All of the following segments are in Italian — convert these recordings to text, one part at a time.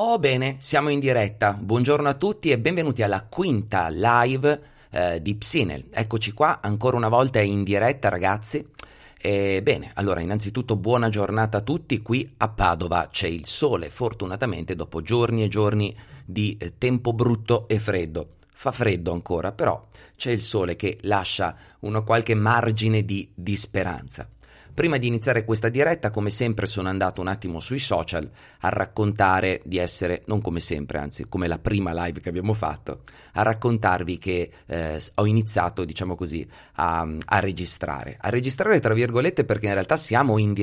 Oh bene, siamo in diretta. Buongiorno a tutti e benvenuti alla quinta live eh, di Psinel. Eccoci qua, ancora una volta in diretta ragazzi. E bene, allora innanzitutto buona giornata a tutti. Qui a Padova c'è il sole, fortunatamente dopo giorni e giorni di eh, tempo brutto e freddo. Fa freddo ancora, però c'è il sole che lascia una qualche margine di, di speranza. Prima di iniziare questa diretta, come sempre, sono andato un attimo sui social a raccontare di essere, non come sempre, anzi come la prima live che abbiamo fatto, a raccontarvi che eh, ho iniziato, diciamo così, a, a registrare. A registrare tra virgolette perché in realtà siamo in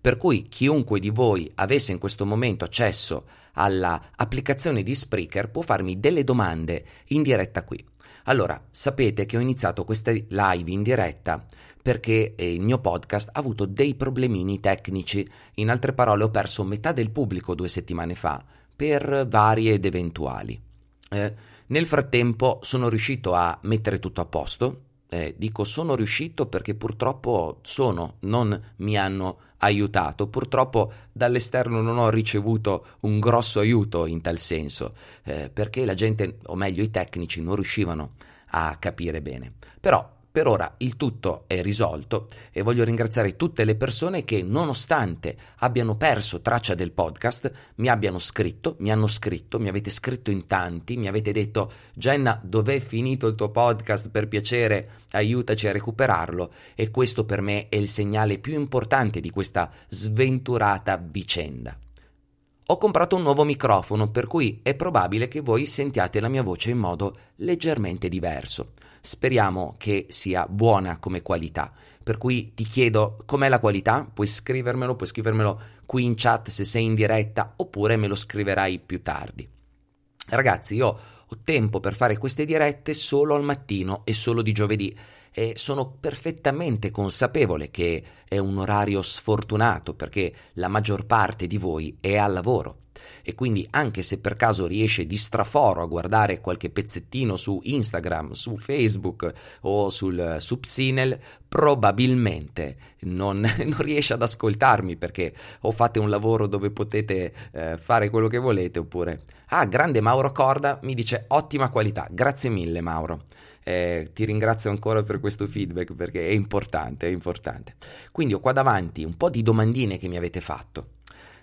per cui chiunque di voi avesse in questo momento accesso all'applicazione di Spreaker può farmi delle domande in diretta qui. Allora, sapete che ho iniziato queste live in diretta perché eh, il mio podcast ha avuto dei problemini tecnici. In altre parole, ho perso metà del pubblico due settimane fa per varie ed eventuali. Eh, nel frattempo sono riuscito a mettere tutto a posto. Eh, dico sono riuscito perché purtroppo sono, non mi hanno aiutato. Purtroppo dall'esterno non ho ricevuto un grosso aiuto in tal senso, eh, perché la gente, o meglio i tecnici, non riuscivano a capire bene. Però per ora il tutto è risolto e voglio ringraziare tutte le persone che, nonostante abbiano perso traccia del podcast, mi abbiano scritto, mi hanno scritto, mi avete scritto in tanti, mi avete detto Jenna, dov'è finito il tuo podcast? Per piacere, aiutaci a recuperarlo e questo per me è il segnale più importante di questa sventurata vicenda. Ho comprato un nuovo microfono, per cui è probabile che voi sentiate la mia voce in modo leggermente diverso. Speriamo che sia buona come qualità. Per cui ti chiedo com'è la qualità, puoi scrivermelo, puoi scrivermelo qui in chat se sei in diretta oppure me lo scriverai più tardi. Ragazzi, io ho tempo per fare queste dirette solo al mattino e solo di giovedì e sono perfettamente consapevole che è un orario sfortunato perché la maggior parte di voi è al lavoro e quindi anche se per caso riesce di straforo a guardare qualche pezzettino su Instagram, su Facebook o sul, su Psinel, probabilmente non, non, riesce ad ascoltarmi perché o fate un lavoro dove potete eh, fare quello che volete oppure... Ah, grande Mauro Corda mi dice ottima qualità, grazie mille Mauro. Eh, ti ringrazio ancora per questo feedback perché è importante, è importante. Quindi ho qua davanti un po' di domandine che mi avete fatto.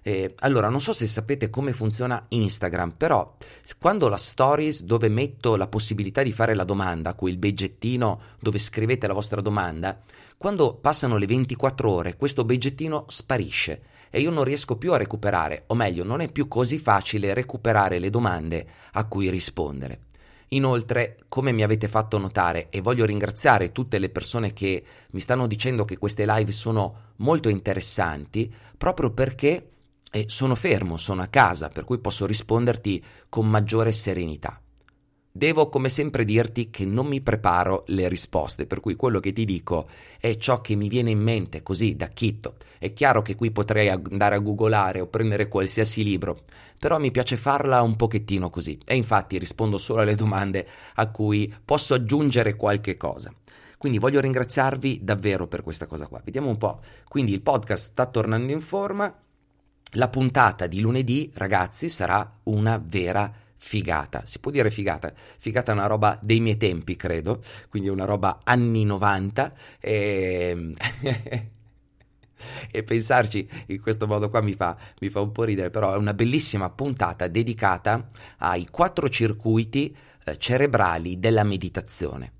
Eh, allora, non so se sapete come funziona Instagram, però quando la stories dove metto la possibilità di fare la domanda, quel beggettino dove scrivete la vostra domanda, quando passano le 24 ore questo beggettino sparisce e io non riesco più a recuperare, o meglio, non è più così facile recuperare le domande a cui rispondere. Inoltre, come mi avete fatto notare, e voglio ringraziare tutte le persone che mi stanno dicendo che queste live sono molto interessanti, proprio perché e sono fermo, sono a casa, per cui posso risponderti con maggiore serenità. Devo come sempre dirti che non mi preparo le risposte, per cui quello che ti dico è ciò che mi viene in mente così da chitto. È chiaro che qui potrei andare a googolare o prendere qualsiasi libro, però mi piace farla un pochettino così e infatti rispondo solo alle domande a cui posso aggiungere qualche cosa. Quindi voglio ringraziarvi davvero per questa cosa qua. Vediamo un po'. Quindi il podcast sta tornando in forma la puntata di lunedì, ragazzi, sarà una vera figata. Si può dire figata? Figata è una roba dei miei tempi, credo, quindi una roba anni 90 e... e pensarci in questo modo qua mi fa, mi fa, un po' ridere, però è una bellissima puntata dedicata ai quattro circuiti eh, cerebrali della meditazione,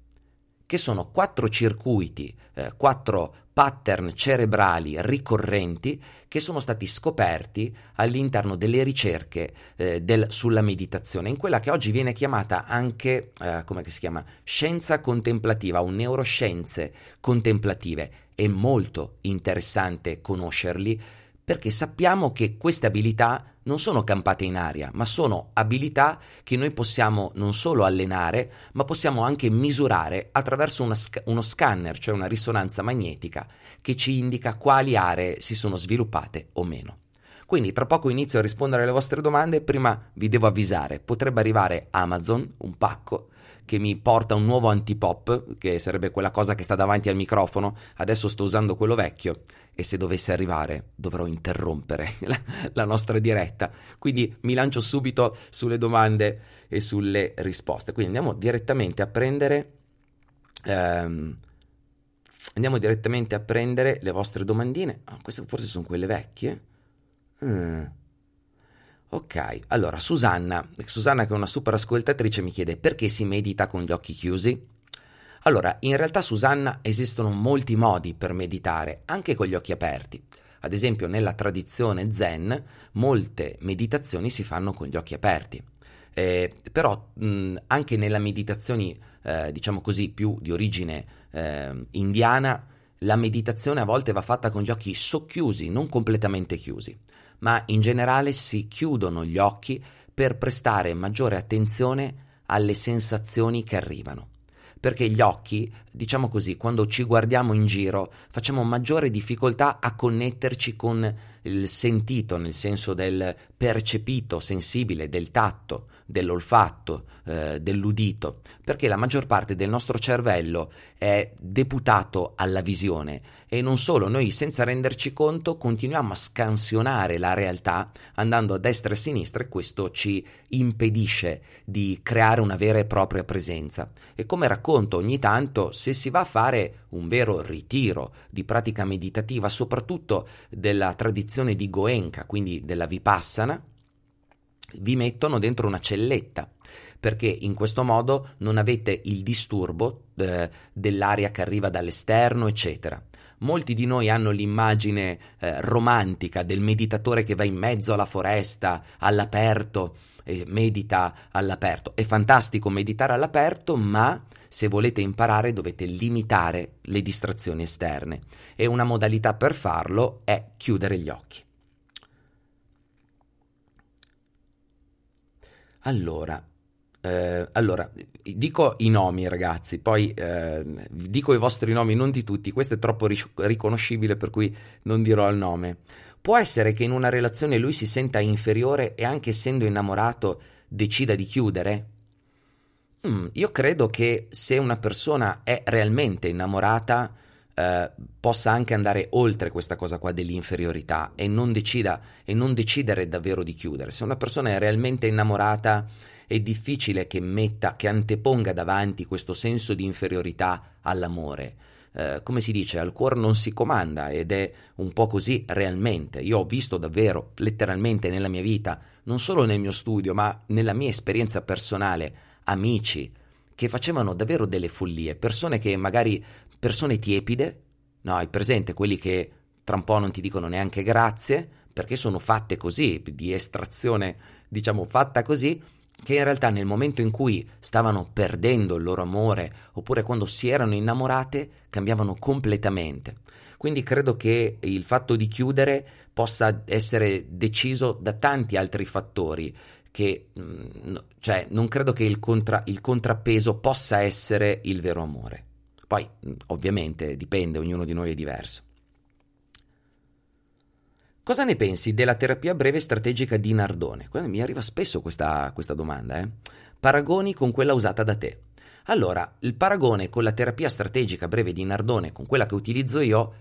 che sono quattro circuiti, eh, quattro pattern cerebrali ricorrenti che sono stati scoperti all'interno delle ricerche eh, del, sulla meditazione, in quella che oggi viene chiamata anche, eh, come si chiama, scienza contemplativa o neuroscienze contemplative. È molto interessante conoscerli perché sappiamo che queste abilità non sono campate in aria, ma sono abilità che noi possiamo non solo allenare, ma possiamo anche misurare attraverso sc- uno scanner, cioè una risonanza magnetica, che ci indica quali aree si sono sviluppate o meno. Quindi tra poco inizio a rispondere alle vostre domande, prima vi devo avvisare, potrebbe arrivare Amazon, un pacco, che mi porta un nuovo antipop, che sarebbe quella cosa che sta davanti al microfono, adesso sto usando quello vecchio e se dovesse arrivare dovrò interrompere la, la nostra diretta. Quindi mi lancio subito sulle domande e sulle risposte. Quindi andiamo direttamente a prendere... Ehm, andiamo direttamente a prendere le vostre domandine. Ah, queste forse sono quelle vecchie. Mm. Ok, allora Susanna, Susanna che è una super ascoltatrice mi chiede perché si medita con gli occhi chiusi? Allora, in realtà Susanna esistono molti modi per meditare, anche con gli occhi aperti. Ad esempio, nella tradizione zen, molte meditazioni si fanno con gli occhi aperti. Eh, però mh, anche nelle meditazioni, eh, diciamo così, più di origine eh, indiana, la meditazione a volte va fatta con gli occhi socchiusi, non completamente chiusi ma in generale si chiudono gli occhi per prestare maggiore attenzione alle sensazioni che arrivano. Perché gli occhi, diciamo così, quando ci guardiamo in giro, facciamo maggiore difficoltà a connetterci con il sentito, nel senso del percepito, sensibile, del tatto, dell'olfatto, eh, dell'udito, perché la maggior parte del nostro cervello è deputato alla visione e non solo, noi senza renderci conto continuiamo a scansionare la realtà andando a destra e a sinistra e questo ci impedisce di creare una vera e propria presenza. E come racconto ogni tanto, se si va a fare un vero ritiro di pratica meditativa, soprattutto della tradizione di Goenka, quindi della Vipassana, vi mettono dentro una celletta perché in questo modo non avete il disturbo eh, dell'aria che arriva dall'esterno, eccetera. Molti di noi hanno l'immagine eh, romantica del meditatore che va in mezzo alla foresta, all'aperto, e medita all'aperto. È fantastico meditare all'aperto, ma se volete imparare dovete limitare le distrazioni esterne e una modalità per farlo è chiudere gli occhi. Allora, eh, allora, dico i nomi ragazzi, poi eh, dico i vostri nomi, non di tutti, questo è troppo ric- riconoscibile per cui non dirò il nome. Può essere che in una relazione lui si senta inferiore e anche essendo innamorato decida di chiudere? Mm, io credo che se una persona è realmente innamorata eh, possa anche andare oltre questa cosa qua dell'inferiorità e non, decida, e non decidere davvero di chiudere. Se una persona è realmente innamorata è difficile che metta, che anteponga davanti questo senso di inferiorità all'amore. Eh, come si dice, al cuore non si comanda ed è un po' così realmente. Io ho visto davvero, letteralmente nella mia vita, non solo nel mio studio, ma nella mia esperienza personale, amici che facevano davvero delle follie, persone che magari persone tiepide, no, hai presente quelli che tra un po' non ti dicono neanche grazie, perché sono fatte così, di estrazione, diciamo, fatta così, che in realtà nel momento in cui stavano perdendo il loro amore oppure quando si erano innamorate cambiavano completamente. Quindi credo che il fatto di chiudere possa essere deciso da tanti altri fattori che mm, cioè non credo che il, contra, il contrappeso possa essere il vero amore. Poi, ovviamente, dipende, ognuno di noi è diverso. Cosa ne pensi della terapia breve strategica di Nardone? Mi arriva spesso questa, questa domanda, eh? Paragoni con quella usata da te. Allora, il paragone con la terapia strategica breve di Nardone con quella che utilizzo io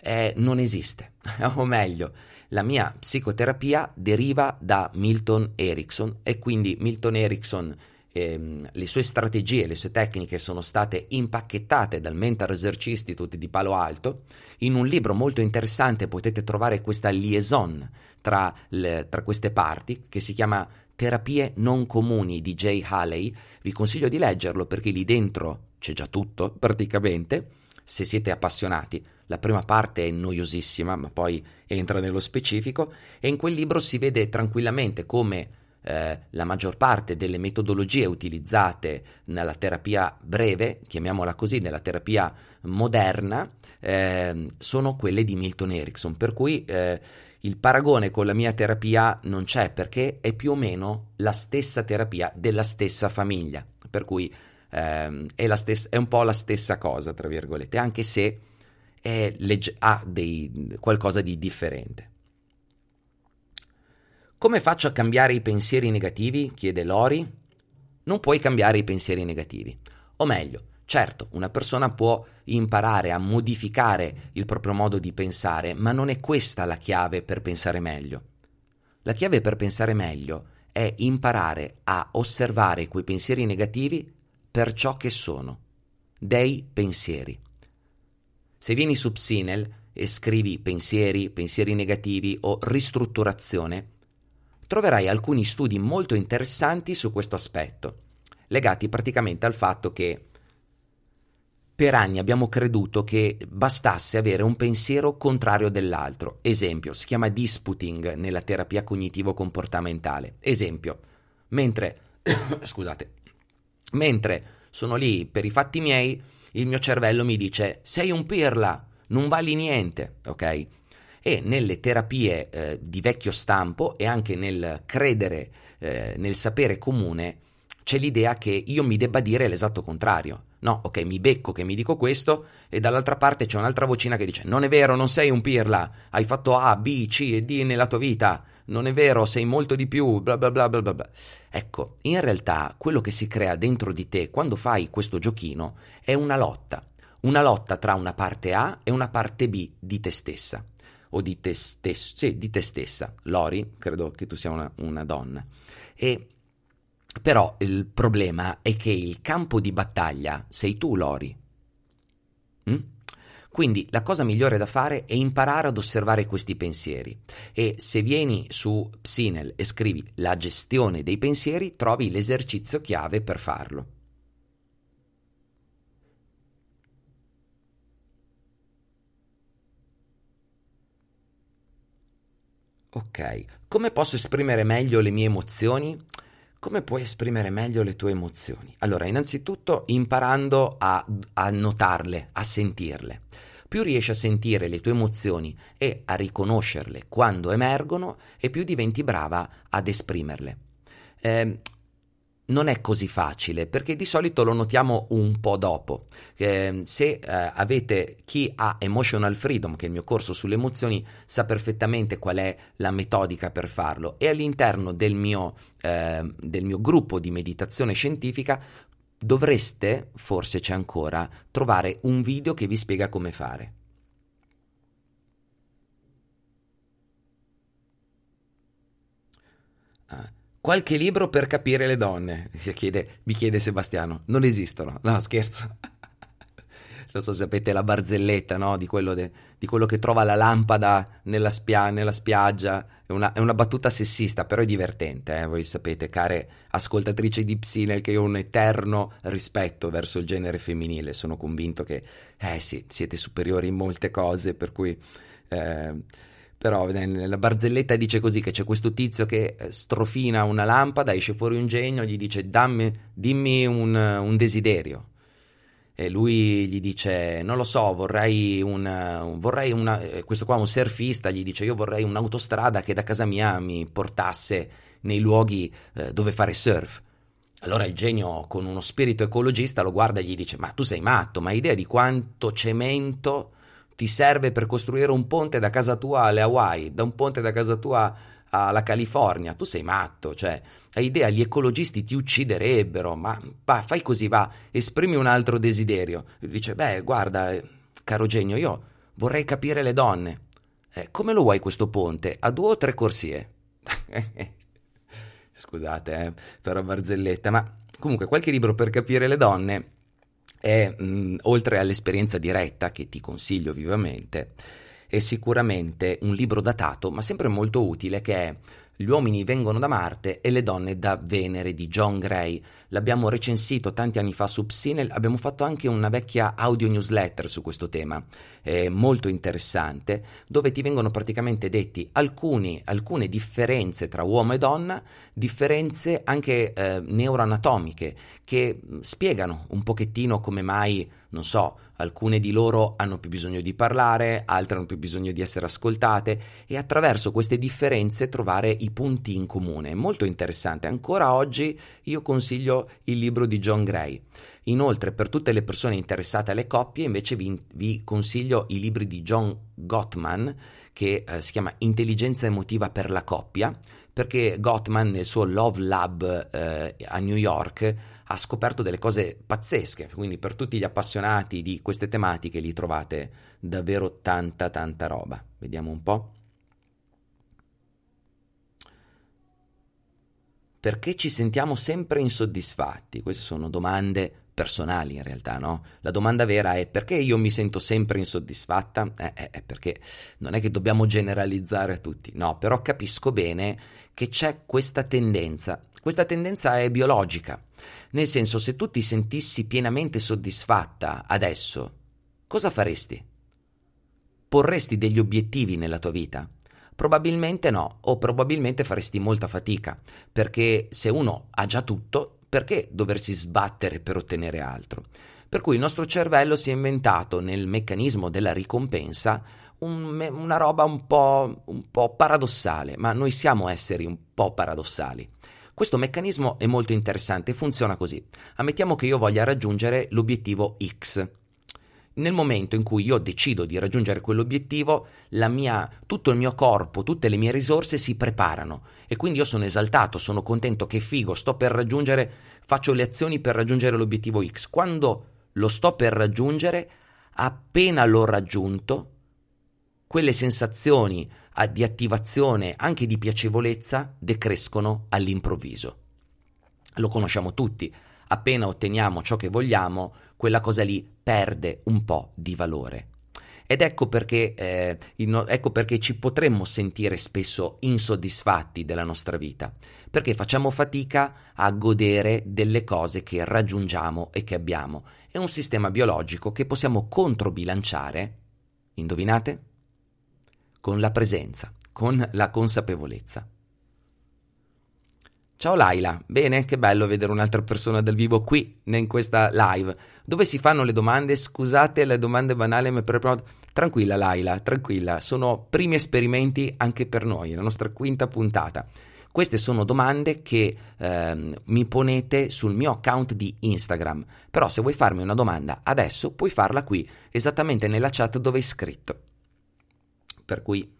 eh, non esiste. o meglio, la mia psicoterapia deriva da Milton Erickson e quindi Milton Erickson ehm, le sue strategie, le sue tecniche sono state impacchettate dal Mental Research Institute di Palo Alto. In un libro molto interessante potete trovare questa liaison tra, le, tra queste parti che si chiama Terapie non comuni di Jay Haley. Vi consiglio di leggerlo perché lì dentro c'è già tutto praticamente, se siete appassionati. La prima parte è noiosissima, ma poi entra nello specifico e in quel libro si vede tranquillamente come eh, la maggior parte delle metodologie utilizzate nella terapia breve, chiamiamola così, nella terapia moderna, eh, sono quelle di Milton Erickson, per cui eh, il paragone con la mia terapia non c'è perché è più o meno la stessa terapia della stessa famiglia, per cui ehm, è, stessa, è, un po' la stessa cosa, tra virgolette, anche se legge- ha dei, qualcosa di differente. Come faccio a cambiare i pensieri negativi? chiede Lori. non puoi cambiare i pensieri negativi. O meglio, certo, una persona può imparare a modificare il proprio modo di pensare, ma non è questa la chiave per pensare meglio. La chiave per pensare meglio è imparare a osservare quei pensieri negativi per ciò che sono, dei pensieri. Se vieni su Psinel e scrivi pensieri, pensieri negativi o ristrutturazione, troverai alcuni studi molto interessanti su questo aspetto, legati praticamente al fatto che per anni abbiamo creduto che bastasse avere un pensiero contrario dell'altro. Esempio, si chiama disputing nella terapia cognitivo-comportamentale. Esempio, mentre, scusate, mentre sono lì per i fatti miei, il mio cervello mi dice sei un pirla, non vali niente, ok? E nelle terapie eh, di vecchio stampo e anche nel credere, eh, nel sapere comune, c'è l'idea che io mi debba dire l'esatto contrario. No, ok, mi becco che mi dico questo e dall'altra parte c'è un'altra vocina che dice non è vero, non sei un pirla, hai fatto A, B, C e D nella tua vita, non è vero, sei molto di più, bla bla bla bla bla. Ecco, in realtà quello che si crea dentro di te quando fai questo giochino è una lotta, una lotta tra una parte A e una parte B di te stessa o di te stesso, sì, di te stessa. Lori, credo che tu sia una, una donna. E però il problema è che il campo di battaglia sei tu, Lori. Mm? Quindi la cosa migliore da fare è imparare ad osservare questi pensieri e se vieni su Psinel e scrivi la gestione dei pensieri trovi l'esercizio chiave per farlo. Ok, come posso esprimere meglio le mie emozioni? Come puoi esprimere meglio le tue emozioni? Allora, innanzitutto imparando a, a, notarle, a sentirle. Più riesci a sentire le tue emozioni e a riconoscerle quando emergono, e più diventi brava ad esprimerle. Eh, non è così facile perché di solito lo notiamo un po' dopo. Eh, se eh, avete chi ha Emotional Freedom, che è il mio corso sulle emozioni, sa perfettamente qual è la metodica per farlo e all'interno del mio, eh, del mio gruppo di meditazione scientifica dovreste, forse c'è ancora, trovare un video che vi spiega come fare. Qualche libro per capire le donne, chiede, mi chiede Sebastiano. Non esistono, no scherzo. non so se sapete la barzelletta, no? Di quello, de, di quello che trova la lampada nella, spia, nella spiaggia. È una, è una, battuta sessista, però è divertente, eh? Voi sapete, care ascoltatrici di Psinel, che io ho un eterno rispetto verso il genere femminile. Sono convinto che, eh sì, siete superiori in molte cose, per cui... Eh, però nella barzelletta dice così che c'è questo tizio che eh, strofina una lampada, esce fuori un genio, gli dice dammi, dimmi un, un desiderio. E lui gli dice non lo so, vorrei un, vorrei una, eh, questo qua un surfista gli dice io vorrei un'autostrada che da casa mia mi portasse nei luoghi eh, dove fare surf. Allora il genio con uno spirito ecologista lo guarda e gli dice ma tu sei matto, ma hai idea di quanto cemento ti serve per costruire un ponte da casa tua alle Hawaii, da un ponte da casa tua alla California, tu sei matto, cioè hai idea, gli ecologisti ti ucciderebbero, ma va, fai così, va, esprimi un altro desiderio. Dice, beh, guarda, eh, caro genio, io vorrei capire le donne. Eh, come lo vuoi questo ponte? A due o tre corsie? Scusate, eh, per la barzelletta, ma comunque qualche libro per capire le donne è, mh, oltre all'esperienza diretta che ti consiglio vivamente, è sicuramente un libro datato, ma sempre molto utile, che è Gli uomini vengono da Marte e le donne da Venere di John Gray. L'abbiamo recensito tanti anni fa su Psinel, abbiamo fatto anche una vecchia audio newsletter su questo tema, è molto interessante, dove ti vengono praticamente detti alcuni, alcune differenze tra uomo e donna, differenze anche eh, neuroanatomiche, che spiegano un pochettino come mai, non so, alcune di loro hanno più bisogno di parlare, altre hanno più bisogno di essere ascoltate e attraverso queste differenze trovare i punti in comune. Molto interessante. Ancora oggi io consiglio il libro di John Gray. Inoltre, per tutte le persone interessate alle coppie, invece vi, vi consiglio i libri di John Gottman che eh, si chiama Intelligenza emotiva per la coppia perché Gottman nel suo Love Lab eh, a New York ha scoperto delle cose pazzesche, quindi per tutti gli appassionati di queste tematiche li trovate davvero tanta tanta roba. Vediamo un po'. Perché ci sentiamo sempre insoddisfatti? Queste sono domande personali in realtà, no? La domanda vera è perché io mi sento sempre insoddisfatta? Eh, eh, eh, perché non è che dobbiamo generalizzare a tutti, no, però capisco bene che c'è questa tendenza. Questa tendenza è biologica, nel senso se tu ti sentissi pienamente soddisfatta adesso, cosa faresti? Porresti degli obiettivi nella tua vita? Probabilmente no, o probabilmente faresti molta fatica, perché se uno ha già tutto, perché doversi sbattere per ottenere altro? Per cui il nostro cervello si è inventato nel meccanismo della ricompensa un, una roba un po', un po' paradossale, ma noi siamo esseri un po' paradossali. Questo meccanismo è molto interessante e funziona così. Ammettiamo che io voglia raggiungere l'obiettivo X. Nel momento in cui io decido di raggiungere quell'obiettivo, mia, tutto il mio corpo, tutte le mie risorse si preparano e quindi io sono esaltato, sono contento, che figo, sto per raggiungere, faccio le azioni per raggiungere l'obiettivo X. Quando lo sto per raggiungere, appena l'ho raggiunto, quelle sensazioni di attivazione, anche di piacevolezza, decrescono all'improvviso. Lo conosciamo tutti, appena otteniamo ciò che vogliamo, quella cosa lì perde un po' di valore. Ed ecco perché, eh, ecco perché ci potremmo sentire spesso insoddisfatti della nostra vita, perché facciamo fatica a godere delle cose che raggiungiamo e che abbiamo. È un sistema biologico che possiamo controbilanciare, indovinate? Con la presenza, con la consapevolezza. Ciao Laila, bene, che bello vedere un'altra persona dal vivo qui in questa live, dove si fanno le domande, scusate le domande banali, ma per... tranquilla Laila, tranquilla, sono primi esperimenti anche per noi, la nostra quinta puntata. Queste sono domande che eh, mi ponete sul mio account di Instagram, però se vuoi farmi una domanda adesso puoi farla qui, esattamente nella chat dove hai scritto. Per cui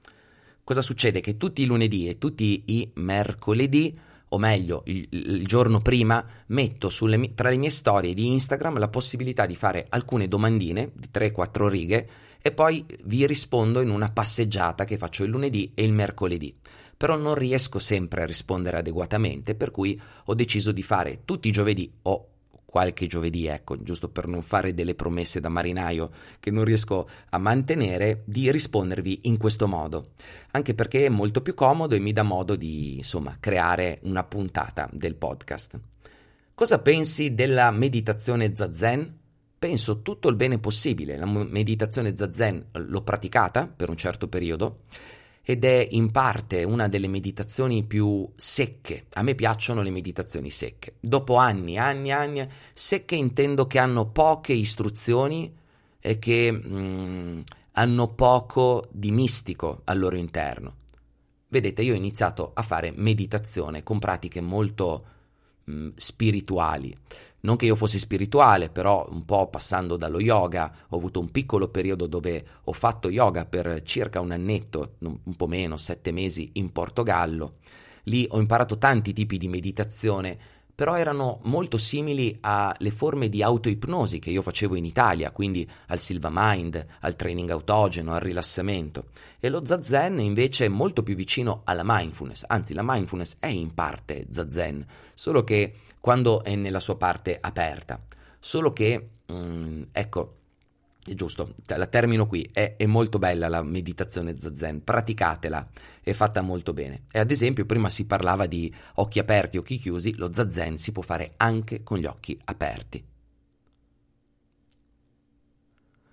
cosa succede? Che tutti i lunedì e tutti i mercoledì o meglio il, il giorno prima, metto sulle, tra le mie storie di Instagram la possibilità di fare alcune domandine di 3-4 righe e poi vi rispondo in una passeggiata che faccio il lunedì e il mercoledì. Però non riesco sempre a rispondere adeguatamente, per cui ho deciso di fare tutti i giovedì o qualche giovedì, ecco, giusto per non fare delle promesse da marinaio che non riesco a mantenere, di rispondervi in questo modo, anche perché è molto più comodo e mi dà modo di, insomma, creare una puntata del podcast. Cosa pensi della meditazione zazen? Penso tutto il bene possibile. La meditazione zazen l'ho praticata per un certo periodo ed è in parte una delle meditazioni più secche. A me piacciono le meditazioni secche. Dopo anni, anni, anni, secche intendo che hanno poche istruzioni e che mm, hanno poco di mistico al loro interno. Vedete, io ho iniziato a fare meditazione con pratiche molto mh, spirituali. Non che io fossi spirituale, però un po' passando dallo yoga, ho avuto un piccolo periodo dove ho fatto yoga per circa un annetto, un po' meno, sette mesi in Portogallo. Lì ho imparato tanti tipi di meditazione, però erano molto simili alle forme di autoipnosi che io facevo in Italia, quindi al Silva Mind, al training autogeno, al rilassamento. E lo Zazen invece è molto più vicino alla mindfulness, anzi la mindfulness è in parte Zazen, solo che quando è nella sua parte aperta. Solo che, mm, ecco, è giusto, la termino qui, è, è, molto bella la meditazione zazen, praticatela, è fatta molto bene. E ad esempio prima si parlava di occhi aperti, occhi chiusi, lo zazen si può fare anche con gli occhi aperti.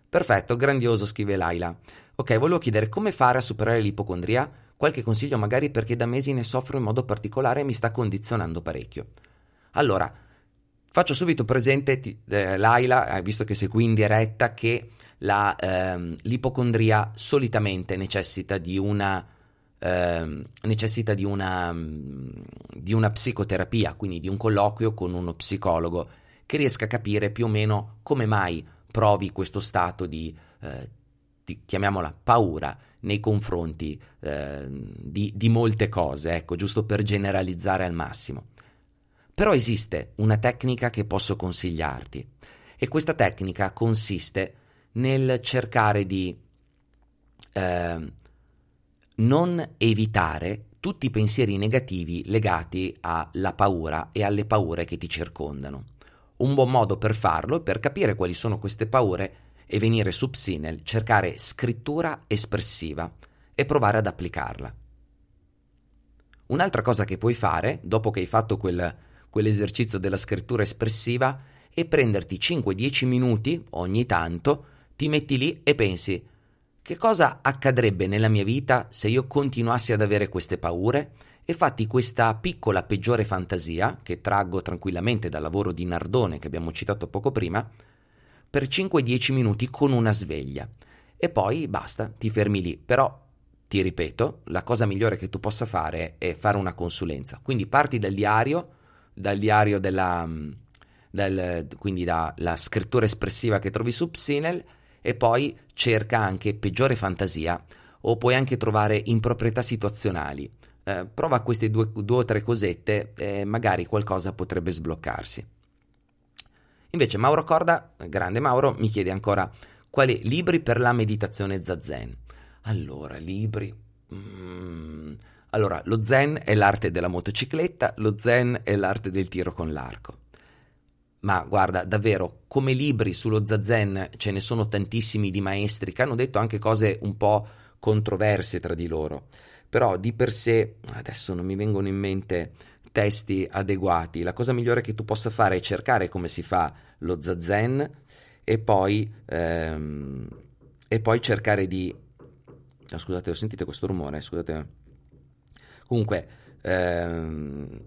Perfetto, grandioso, scrive Laila. Ok, volevo chiedere come fare a superare l'ipocondria? Qualche consiglio magari perché da mesi ne soffro in modo particolare e mi sta condizionando parecchio. Allora, faccio subito presente, eh, Laila, visto che sei qui in diretta, che la, ehm, l'ipocondria solitamente necessita di una, ehm, necessita di una, di una psicoterapia, quindi di un colloquio con uno psicologo che riesca a capire più o meno come mai provi questo stato di, eh, di chiamiamola paura nei confronti eh, di, di molte cose, ecco, giusto per generalizzare al massimo. Però esiste una tecnica che posso consigliarti e questa tecnica consiste nel cercare di eh, non evitare tutti i pensieri negativi legati alla paura e alle paure che ti circondano. Un buon modo per farlo è per capire quali sono queste paure e venire su Psinel, cercare scrittura espressiva e provare ad applicarla. Un'altra cosa che puoi fare, dopo che hai fatto quel, quell'esercizio della scrittura espressiva, è prenderti 5-10 minuti ogni tanto, ti metti lì e pensi che cosa accadrebbe nella mia vita se io continuassi ad avere queste paure? E fatti questa piccola peggiore fantasia, che traggo tranquillamente dal lavoro di Nardone che abbiamo citato poco prima, per 5-10 minuti con una sveglia. E poi basta, ti fermi lì. Però, ti ripeto, la cosa migliore che tu possa fare è fare una consulenza. Quindi parti dal diario, dal diario della... Dal, quindi dalla scrittura espressiva che trovi su Psinel, e poi cerca anche peggiore fantasia o puoi anche trovare improprietà situazionali. Eh, prova queste due, due, o tre cosette e magari qualcosa potrebbe sbloccarsi. Invece Mauro Corda, grande Mauro, mi chiede ancora quali libri per la meditazione zazen. Allora, libri... Mm. Allora, lo zen è l'arte della motocicletta, lo zen è l'arte del tiro con l'arco ma guarda, davvero, come libri sullo zazen ce ne sono tantissimi di maestri che hanno detto anche cose un po' controverse tra di loro. Però di per sé, adesso non mi vengono in mente testi adeguati. La cosa migliore che tu possa fare è cercare come si fa lo zazen e poi, ehm, e poi cercare di... Oh, scusate, ho sentito questo rumore, scusate. Comunque, ehm,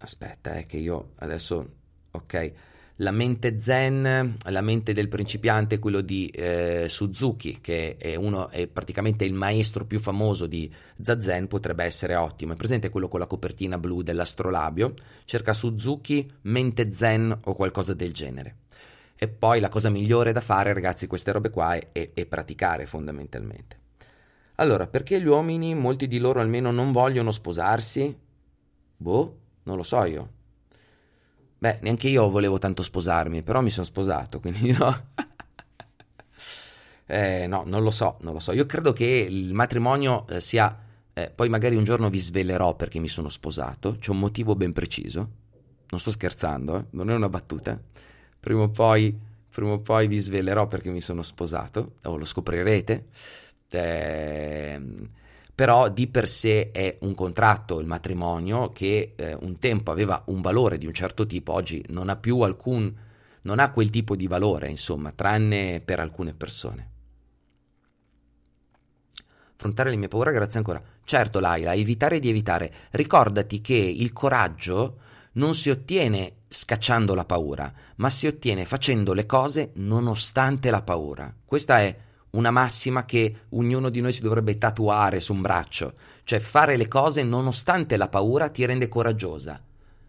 aspetta, eh, che io adesso ok? La mente zen, la mente del principiante, quello di eh, Suzuki, che è, uno, è praticamente il maestro più famoso di Zazen, potrebbe essere ottimo. È presente quello con la copertina blu dell'astrolabio? Cerca Suzuki, mente zen o qualcosa del genere. E poi la cosa migliore da fare, ragazzi, queste robe qua, è, è, è praticare fondamentalmente. Allora, perché gli uomini, molti di loro almeno, non vogliono sposarsi? Boh, non lo so io. Beh, neanche io volevo tanto sposarmi, però mi sono sposato, quindi no. eh, no, non lo so, non lo so. Io credo che il matrimonio eh, sia... Eh, poi magari un giorno vi svelerò perché mi sono sposato, c'è un motivo ben preciso. Non sto scherzando, eh? non è una battuta. Prima o poi, prima o poi vi svelerò perché mi sono sposato, o lo scoprirete. Eh, però di per sé è un contratto, il matrimonio, che eh, un tempo aveva un valore di un certo tipo, oggi non ha più alcun, non ha quel tipo di valore, insomma, tranne per alcune persone. Affrontare le mie paure, grazie ancora. Certo, Laila, evitare di evitare. Ricordati che il coraggio non si ottiene scacciando la paura, ma si ottiene facendo le cose nonostante la paura. Questa è una massima che ognuno di noi si dovrebbe tatuare su un braccio, cioè fare le cose nonostante la paura ti rende coraggiosa.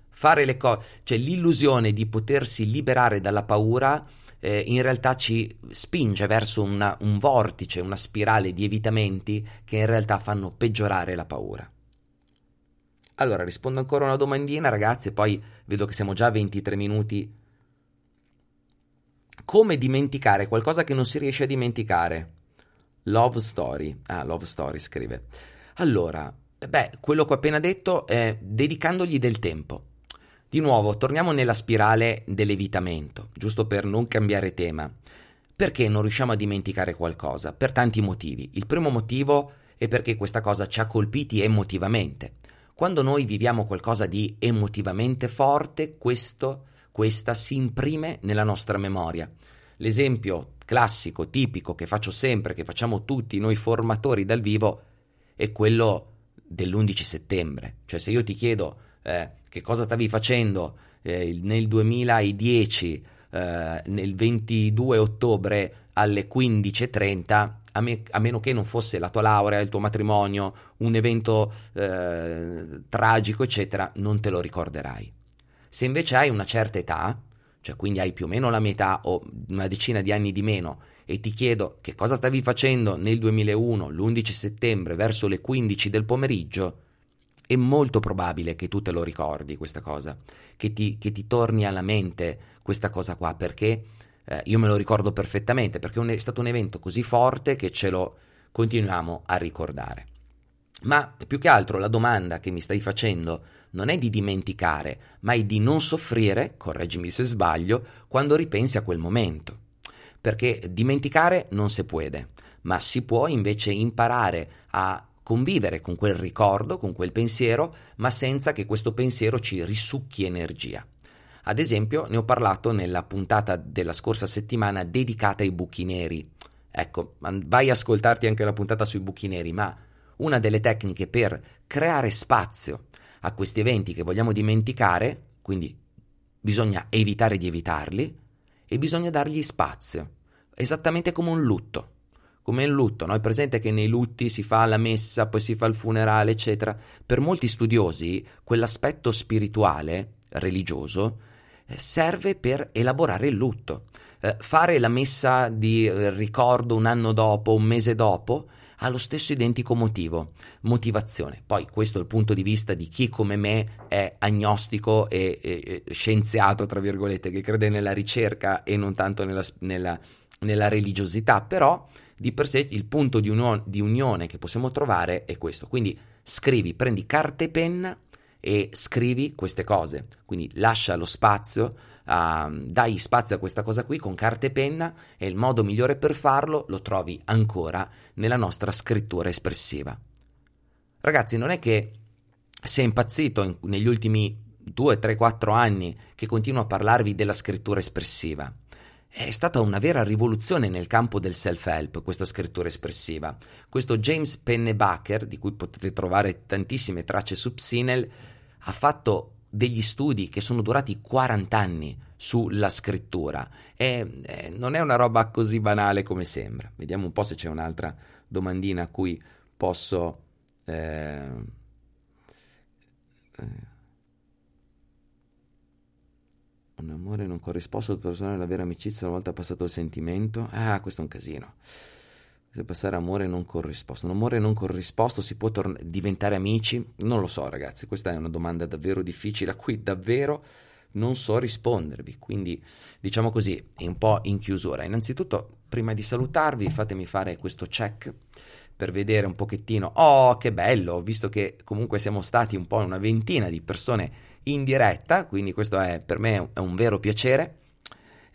Fare le cose, cioè l'illusione di potersi liberare dalla paura eh, in realtà ci spinge verso una, un vortice, una spirale di evitamenti che in realtà fanno peggiorare la paura. Allora, rispondo ancora a una domandina, ragazzi, poi vedo che siamo già a 23 minuti come dimenticare qualcosa che non si riesce a dimenticare? Love story. Ah, love story scrive. Allora, beh, quello che ho appena detto è dedicandogli del tempo. Di nuovo, torniamo nella spirale dell'evitamento, giusto per non cambiare tema. Perché non riusciamo a dimenticare qualcosa? Per tanti motivi. Il primo motivo è perché questa cosa ci ha colpiti emotivamente. Quando noi viviamo qualcosa di emotivamente forte, questo questa si imprime nella nostra memoria. L'esempio classico, tipico, che faccio sempre, che facciamo tutti noi formatori dal vivo, è quello dell'11 settembre. Cioè se io ti chiedo eh, che cosa stavi facendo eh, nel 2010, eh, nel 22 ottobre alle 15.30, a, me, a, meno che non fosse la tua laurea, il tuo matrimonio, un evento eh, tragico, eccetera, non te lo ricorderai. Se invece hai una certa età, cioè quindi hai più o meno la metà o una decina di anni di meno, e ti chiedo che cosa stavi facendo nel 2001, l'11 settembre, verso le 15 del pomeriggio, è molto probabile che tu te lo ricordi questa cosa, che ti, che ti torni alla mente questa cosa qua, perché eh, io me lo ricordo perfettamente, perché è stato un evento così forte che ce lo continuiamo a ricordare. Ma più che altro la domanda che mi stai facendo non è di dimenticare, ma è di non soffrire, correggimi se sbaglio, quando ripensi a quel momento. Perché dimenticare non si può, ma si può invece imparare a convivere con quel ricordo, con quel pensiero, ma senza che questo pensiero ci risucchi energia. Ad esempio, ne ho parlato nella puntata della scorsa settimana dedicata ai buchi neri. Ecco, vai a ascoltarti anche la puntata sui buchi neri, ma una delle tecniche per creare spazio a questi eventi che vogliamo dimenticare, quindi bisogna evitare di evitarli e bisogna dargli spazio, esattamente come un lutto come il lutto, no? È presente che nei lutti si fa la messa, poi si fa il funerale, eccetera. Per molti studiosi quell'aspetto spirituale, religioso, eh, serve per elaborare il lutto. Eh, fare la messa di eh, ricordo un anno dopo, un mese dopo, ha lo stesso identico motivo, motivazione. Poi questo è il punto di vista di chi come me è agnostico e, e, e scienziato, tra virgolette, che crede nella ricerca e non tanto nella, nella, nella religiosità, però di per sé il punto di, unio- di unione che possiamo trovare è questo. Quindi scrivi, prendi carta e penna e scrivi queste cose. Quindi lascia lo spazio, uh, dai spazio a questa cosa qui con carta e penna e il modo migliore per farlo lo trovi ancora nella nostra scrittura espressiva. Ragazzi, non è che sei impazzito in, negli ultimi 2, 3, 4 anni che continuo a parlarvi della scrittura espressiva. È stata una vera rivoluzione nel campo del self-help questa scrittura espressiva. Questo James Pennebaker, di cui potete trovare tantissime tracce su Psinel, ha fatto degli studi che sono durati 40 anni sulla scrittura e eh, non è una roba così banale come sembra. Vediamo un po' se c'è un'altra domandina a cui posso... Eh, eh Un amore non corrisposto al personale la vera amicizia una volta passato il sentimento? Ah, questo è un casino. Se passare amore non corrisposto. Un amore non corrisposto si può tor- diventare amici? Non lo so, ragazzi. Questa è una domanda davvero difficile a cui davvero non so rispondervi. Quindi, diciamo così, è un po' in chiusura. Innanzitutto, prima di salutarvi, fatemi fare questo check per vedere un pochettino. Oh, che bello! Visto che comunque siamo stati un po' una ventina di persone in diretta, quindi questo è per me è un vero piacere.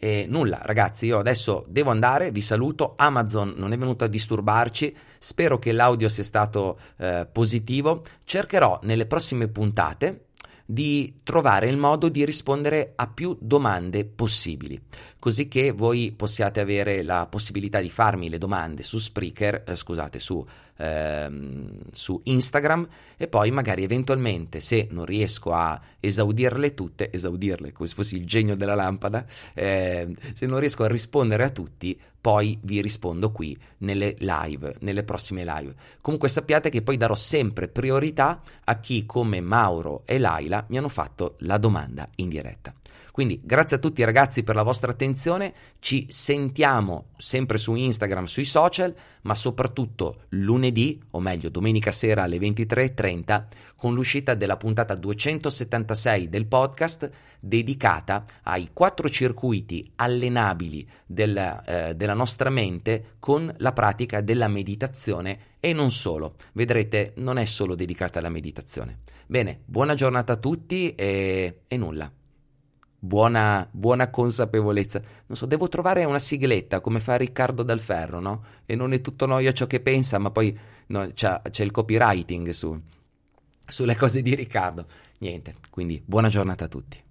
E nulla, ragazzi, io adesso devo andare, vi saluto. Amazon non è venuto a disturbarci. Spero che l'audio sia stato eh, positivo. Cercherò nelle prossime puntate di trovare il modo di rispondere a più domande possibili, così che voi possiate avere la possibilità di farmi le domande su Spreaker, eh, scusate, su, ehm, su Instagram e poi magari eventualmente se non riesco a esaudirle tutte, esaudirle come se fossi il genio della lampada, eh, se non riesco a rispondere a tutti, poi vi rispondo qui nelle live, nelle prossime live. Comunque sappiate che poi darò sempre priorità a chi come Mauro e Laila mi hanno fatto la domanda in diretta. Quindi grazie a tutti ragazzi per la vostra attenzione, ci sentiamo sempre su Instagram, sui social, ma soprattutto lunedì, o meglio domenica sera alle 23.30, con l'uscita della puntata 276 del podcast dedicata ai quattro circuiti allenabili del, eh, della nostra mente con la pratica della meditazione e non solo. Vedrete, non è solo dedicata alla meditazione. Bene, buona giornata a tutti e, e nulla buona, buona consapevolezza. Non so, devo trovare una sigletta come fa Riccardo Dal Ferro, no? E non è tutto noia ciò che pensa, ma poi no, c'è, il copywriting su, sulle cose di Riccardo. Niente, quindi buona giornata a tutti.